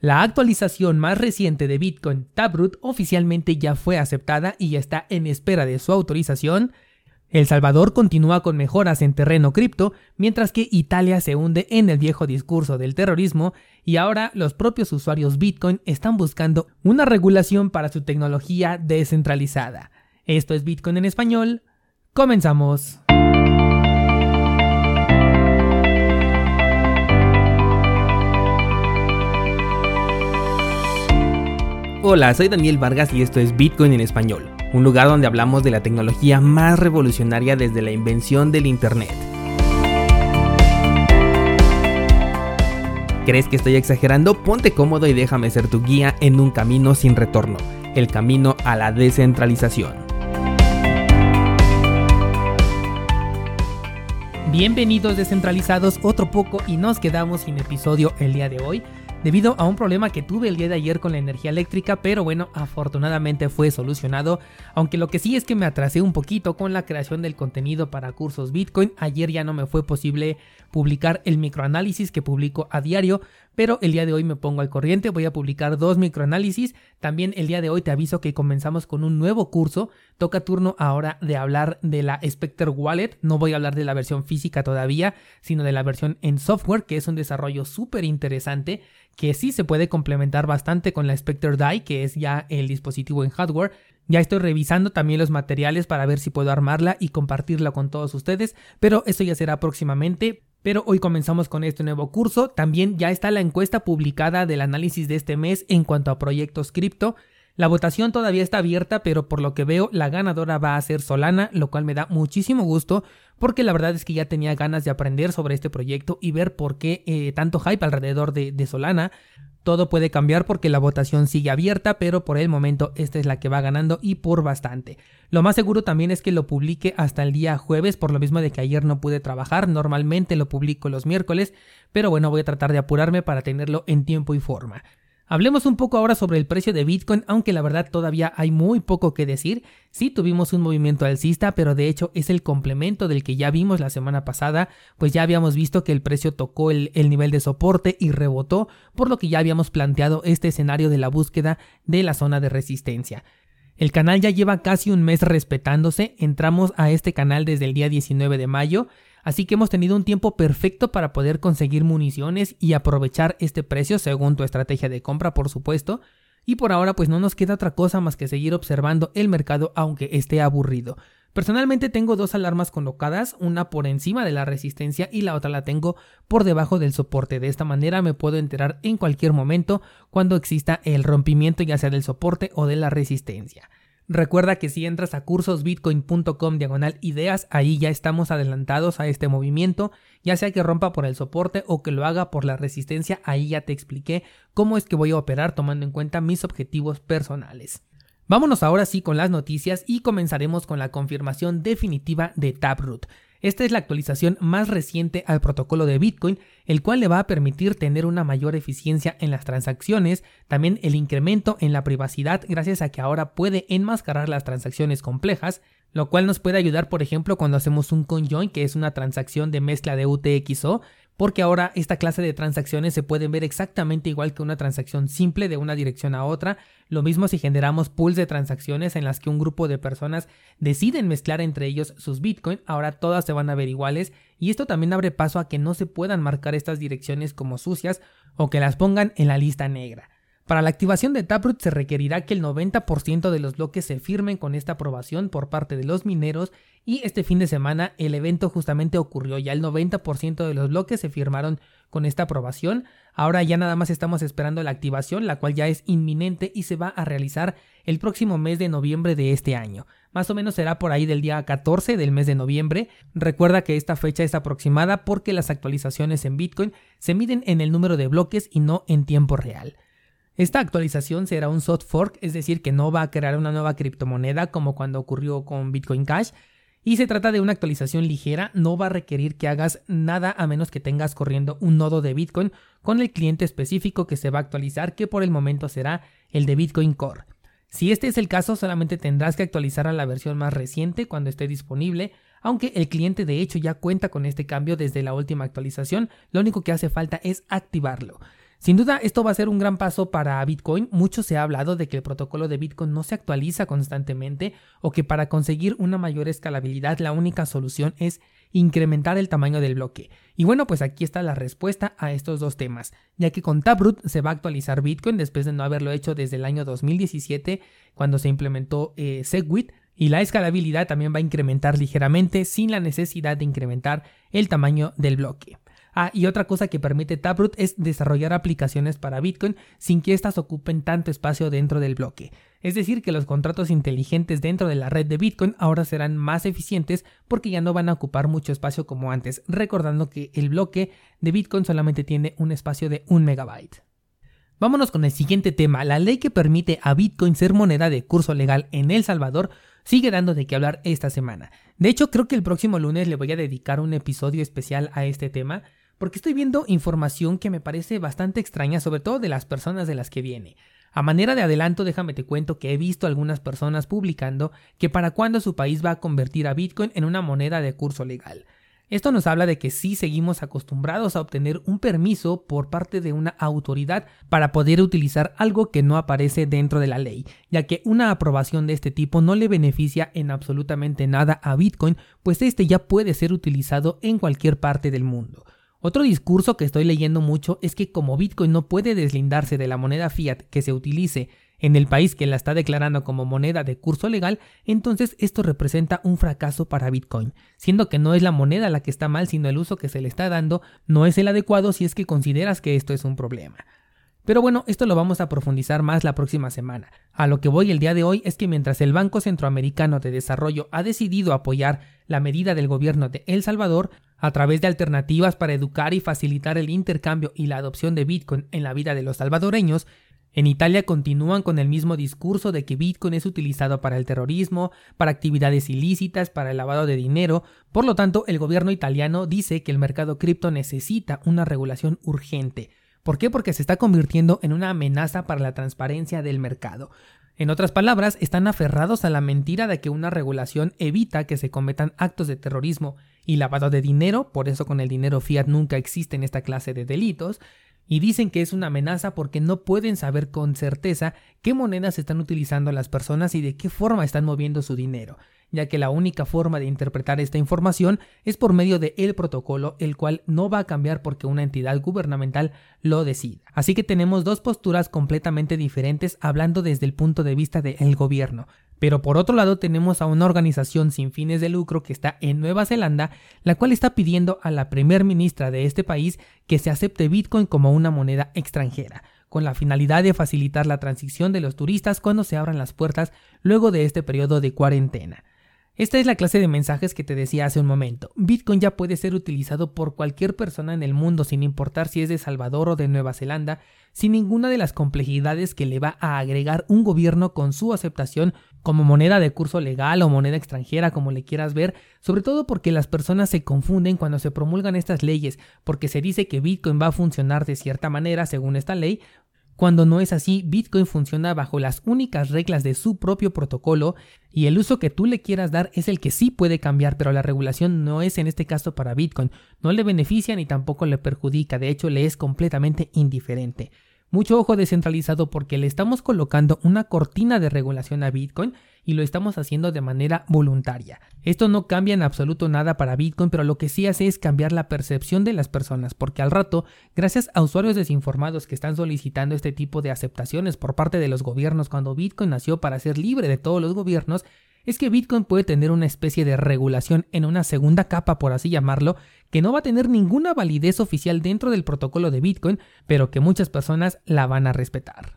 La actualización más reciente de Bitcoin Taproot oficialmente ya fue aceptada y está en espera de su autorización. El Salvador continúa con mejoras en terreno cripto, mientras que Italia se hunde en el viejo discurso del terrorismo y ahora los propios usuarios Bitcoin están buscando una regulación para su tecnología descentralizada. Esto es Bitcoin en español. Comenzamos. Hola, soy Daniel Vargas y esto es Bitcoin en español, un lugar donde hablamos de la tecnología más revolucionaria desde la invención del Internet. ¿Crees que estoy exagerando? Ponte cómodo y déjame ser tu guía en un camino sin retorno, el camino a la descentralización. Bienvenidos descentralizados otro poco y nos quedamos sin episodio el día de hoy debido a un problema que tuve el día de ayer con la energía eléctrica, pero bueno, afortunadamente fue solucionado, aunque lo que sí es que me atrasé un poquito con la creación del contenido para cursos Bitcoin, ayer ya no me fue posible publicar el microanálisis que publico a diario, pero el día de hoy me pongo al corriente, voy a publicar dos microanálisis, también el día de hoy te aviso que comenzamos con un nuevo curso, toca turno ahora de hablar de la Spectre Wallet, no voy a hablar de la versión física todavía, sino de la versión en software, que es un desarrollo súper interesante, que sí se puede complementar bastante con la Spectre DAI, que es ya el dispositivo en hardware, ya estoy revisando también los materiales para ver si puedo armarla y compartirla con todos ustedes, pero eso ya será próximamente. Pero hoy comenzamos con este nuevo curso. También ya está la encuesta publicada del análisis de este mes en cuanto a proyectos cripto. La votación todavía está abierta, pero por lo que veo la ganadora va a ser Solana, lo cual me da muchísimo gusto porque la verdad es que ya tenía ganas de aprender sobre este proyecto y ver por qué eh, tanto hype alrededor de, de Solana. Todo puede cambiar porque la votación sigue abierta, pero por el momento esta es la que va ganando y por bastante. Lo más seguro también es que lo publique hasta el día jueves, por lo mismo de que ayer no pude trabajar, normalmente lo publico los miércoles, pero bueno, voy a tratar de apurarme para tenerlo en tiempo y forma. Hablemos un poco ahora sobre el precio de Bitcoin, aunque la verdad todavía hay muy poco que decir. Sí tuvimos un movimiento alcista, pero de hecho es el complemento del que ya vimos la semana pasada, pues ya habíamos visto que el precio tocó el, el nivel de soporte y rebotó, por lo que ya habíamos planteado este escenario de la búsqueda de la zona de resistencia. El canal ya lleva casi un mes respetándose, entramos a este canal desde el día 19 de mayo Así que hemos tenido un tiempo perfecto para poder conseguir municiones y aprovechar este precio según tu estrategia de compra, por supuesto. Y por ahora pues no nos queda otra cosa más que seguir observando el mercado aunque esté aburrido. Personalmente tengo dos alarmas colocadas, una por encima de la resistencia y la otra la tengo por debajo del soporte. De esta manera me puedo enterar en cualquier momento cuando exista el rompimiento ya sea del soporte o de la resistencia. Recuerda que si entras a cursosbitcoin.com diagonal ideas, ahí ya estamos adelantados a este movimiento, ya sea que rompa por el soporte o que lo haga por la resistencia, ahí ya te expliqué cómo es que voy a operar tomando en cuenta mis objetivos personales. Vámonos ahora sí con las noticias y comenzaremos con la confirmación definitiva de Taproot. Esta es la actualización más reciente al protocolo de Bitcoin, el cual le va a permitir tener una mayor eficiencia en las transacciones, también el incremento en la privacidad gracias a que ahora puede enmascarar las transacciones complejas, lo cual nos puede ayudar por ejemplo cuando hacemos un conjoin que es una transacción de mezcla de UTXO porque ahora esta clase de transacciones se pueden ver exactamente igual que una transacción simple de una dirección a otra. Lo mismo si generamos pools de transacciones en las que un grupo de personas deciden mezclar entre ellos sus Bitcoin, ahora todas se van a ver iguales y esto también abre paso a que no se puedan marcar estas direcciones como sucias o que las pongan en la lista negra. Para la activación de Taproot se requerirá que el 90% de los bloques se firmen con esta aprobación por parte de los mineros y este fin de semana el evento justamente ocurrió, ya el 90% de los bloques se firmaron con esta aprobación, ahora ya nada más estamos esperando la activación, la cual ya es inminente y se va a realizar el próximo mes de noviembre de este año. Más o menos será por ahí del día 14 del mes de noviembre. Recuerda que esta fecha es aproximada porque las actualizaciones en Bitcoin se miden en el número de bloques y no en tiempo real. Esta actualización será un soft fork, es decir, que no va a crear una nueva criptomoneda como cuando ocurrió con Bitcoin Cash. Y se trata de una actualización ligera, no va a requerir que hagas nada a menos que tengas corriendo un nodo de Bitcoin con el cliente específico que se va a actualizar, que por el momento será el de Bitcoin Core. Si este es el caso, solamente tendrás que actualizar a la versión más reciente cuando esté disponible, aunque el cliente de hecho ya cuenta con este cambio desde la última actualización, lo único que hace falta es activarlo. Sin duda, esto va a ser un gran paso para Bitcoin. Mucho se ha hablado de que el protocolo de Bitcoin no se actualiza constantemente o que para conseguir una mayor escalabilidad la única solución es incrementar el tamaño del bloque. Y bueno, pues aquí está la respuesta a estos dos temas, ya que con Taproot se va a actualizar Bitcoin después de no haberlo hecho desde el año 2017 cuando se implementó eh, Segwit y la escalabilidad también va a incrementar ligeramente sin la necesidad de incrementar el tamaño del bloque. Ah, y otra cosa que permite Taproot es desarrollar aplicaciones para Bitcoin sin que éstas ocupen tanto espacio dentro del bloque. Es decir, que los contratos inteligentes dentro de la red de Bitcoin ahora serán más eficientes porque ya no van a ocupar mucho espacio como antes, recordando que el bloque de Bitcoin solamente tiene un espacio de un megabyte. Vámonos con el siguiente tema. La ley que permite a Bitcoin ser moneda de curso legal en El Salvador sigue dando de qué hablar esta semana. De hecho, creo que el próximo lunes le voy a dedicar un episodio especial a este tema, porque estoy viendo información que me parece bastante extraña, sobre todo de las personas de las que viene. A manera de adelanto, déjame te cuento que he visto algunas personas publicando que para cuándo su país va a convertir a Bitcoin en una moneda de curso legal. Esto nos habla de que sí seguimos acostumbrados a obtener un permiso por parte de una autoridad para poder utilizar algo que no aparece dentro de la ley, ya que una aprobación de este tipo no le beneficia en absolutamente nada a Bitcoin, pues este ya puede ser utilizado en cualquier parte del mundo. Otro discurso que estoy leyendo mucho es que como Bitcoin no puede deslindarse de la moneda fiat que se utilice en el país que la está declarando como moneda de curso legal, entonces esto representa un fracaso para Bitcoin, siendo que no es la moneda la que está mal, sino el uso que se le está dando no es el adecuado si es que consideras que esto es un problema. Pero bueno, esto lo vamos a profundizar más la próxima semana. A lo que voy el día de hoy es que mientras el Banco Centroamericano de Desarrollo ha decidido apoyar la medida del gobierno de El Salvador a través de alternativas para educar y facilitar el intercambio y la adopción de Bitcoin en la vida de los salvadoreños, en Italia continúan con el mismo discurso de que Bitcoin es utilizado para el terrorismo, para actividades ilícitas, para el lavado de dinero, por lo tanto el gobierno italiano dice que el mercado cripto necesita una regulación urgente. ¿Por qué? Porque se está convirtiendo en una amenaza para la transparencia del mercado. En otras palabras, están aferrados a la mentira de que una regulación evita que se cometan actos de terrorismo y lavado de dinero, por eso con el dinero fiat nunca existen esta clase de delitos, y dicen que es una amenaza porque no pueden saber con certeza qué monedas están utilizando las personas y de qué forma están moviendo su dinero, ya que la única forma de interpretar esta información es por medio de el protocolo, el cual no va a cambiar porque una entidad gubernamental lo decida. Así que tenemos dos posturas completamente diferentes hablando desde el punto de vista del gobierno. Pero por otro lado tenemos a una organización sin fines de lucro que está en Nueva Zelanda, la cual está pidiendo a la primer ministra de este país que se acepte Bitcoin como una moneda extranjera, con la finalidad de facilitar la transición de los turistas cuando se abran las puertas luego de este periodo de cuarentena. Esta es la clase de mensajes que te decía hace un momento. Bitcoin ya puede ser utilizado por cualquier persona en el mundo sin importar si es de Salvador o de Nueva Zelanda, sin ninguna de las complejidades que le va a agregar un gobierno con su aceptación como moneda de curso legal o moneda extranjera, como le quieras ver, sobre todo porque las personas se confunden cuando se promulgan estas leyes, porque se dice que Bitcoin va a funcionar de cierta manera según esta ley, cuando no es así, Bitcoin funciona bajo las únicas reglas de su propio protocolo y el uso que tú le quieras dar es el que sí puede cambiar, pero la regulación no es en este caso para Bitcoin. No le beneficia ni tampoco le perjudica, de hecho le es completamente indiferente. Mucho ojo descentralizado porque le estamos colocando una cortina de regulación a Bitcoin y lo estamos haciendo de manera voluntaria. Esto no cambia en absoluto nada para Bitcoin, pero lo que sí hace es cambiar la percepción de las personas, porque al rato, gracias a usuarios desinformados que están solicitando este tipo de aceptaciones por parte de los gobiernos cuando Bitcoin nació para ser libre de todos los gobiernos, es que Bitcoin puede tener una especie de regulación en una segunda capa, por así llamarlo, que no va a tener ninguna validez oficial dentro del protocolo de Bitcoin, pero que muchas personas la van a respetar.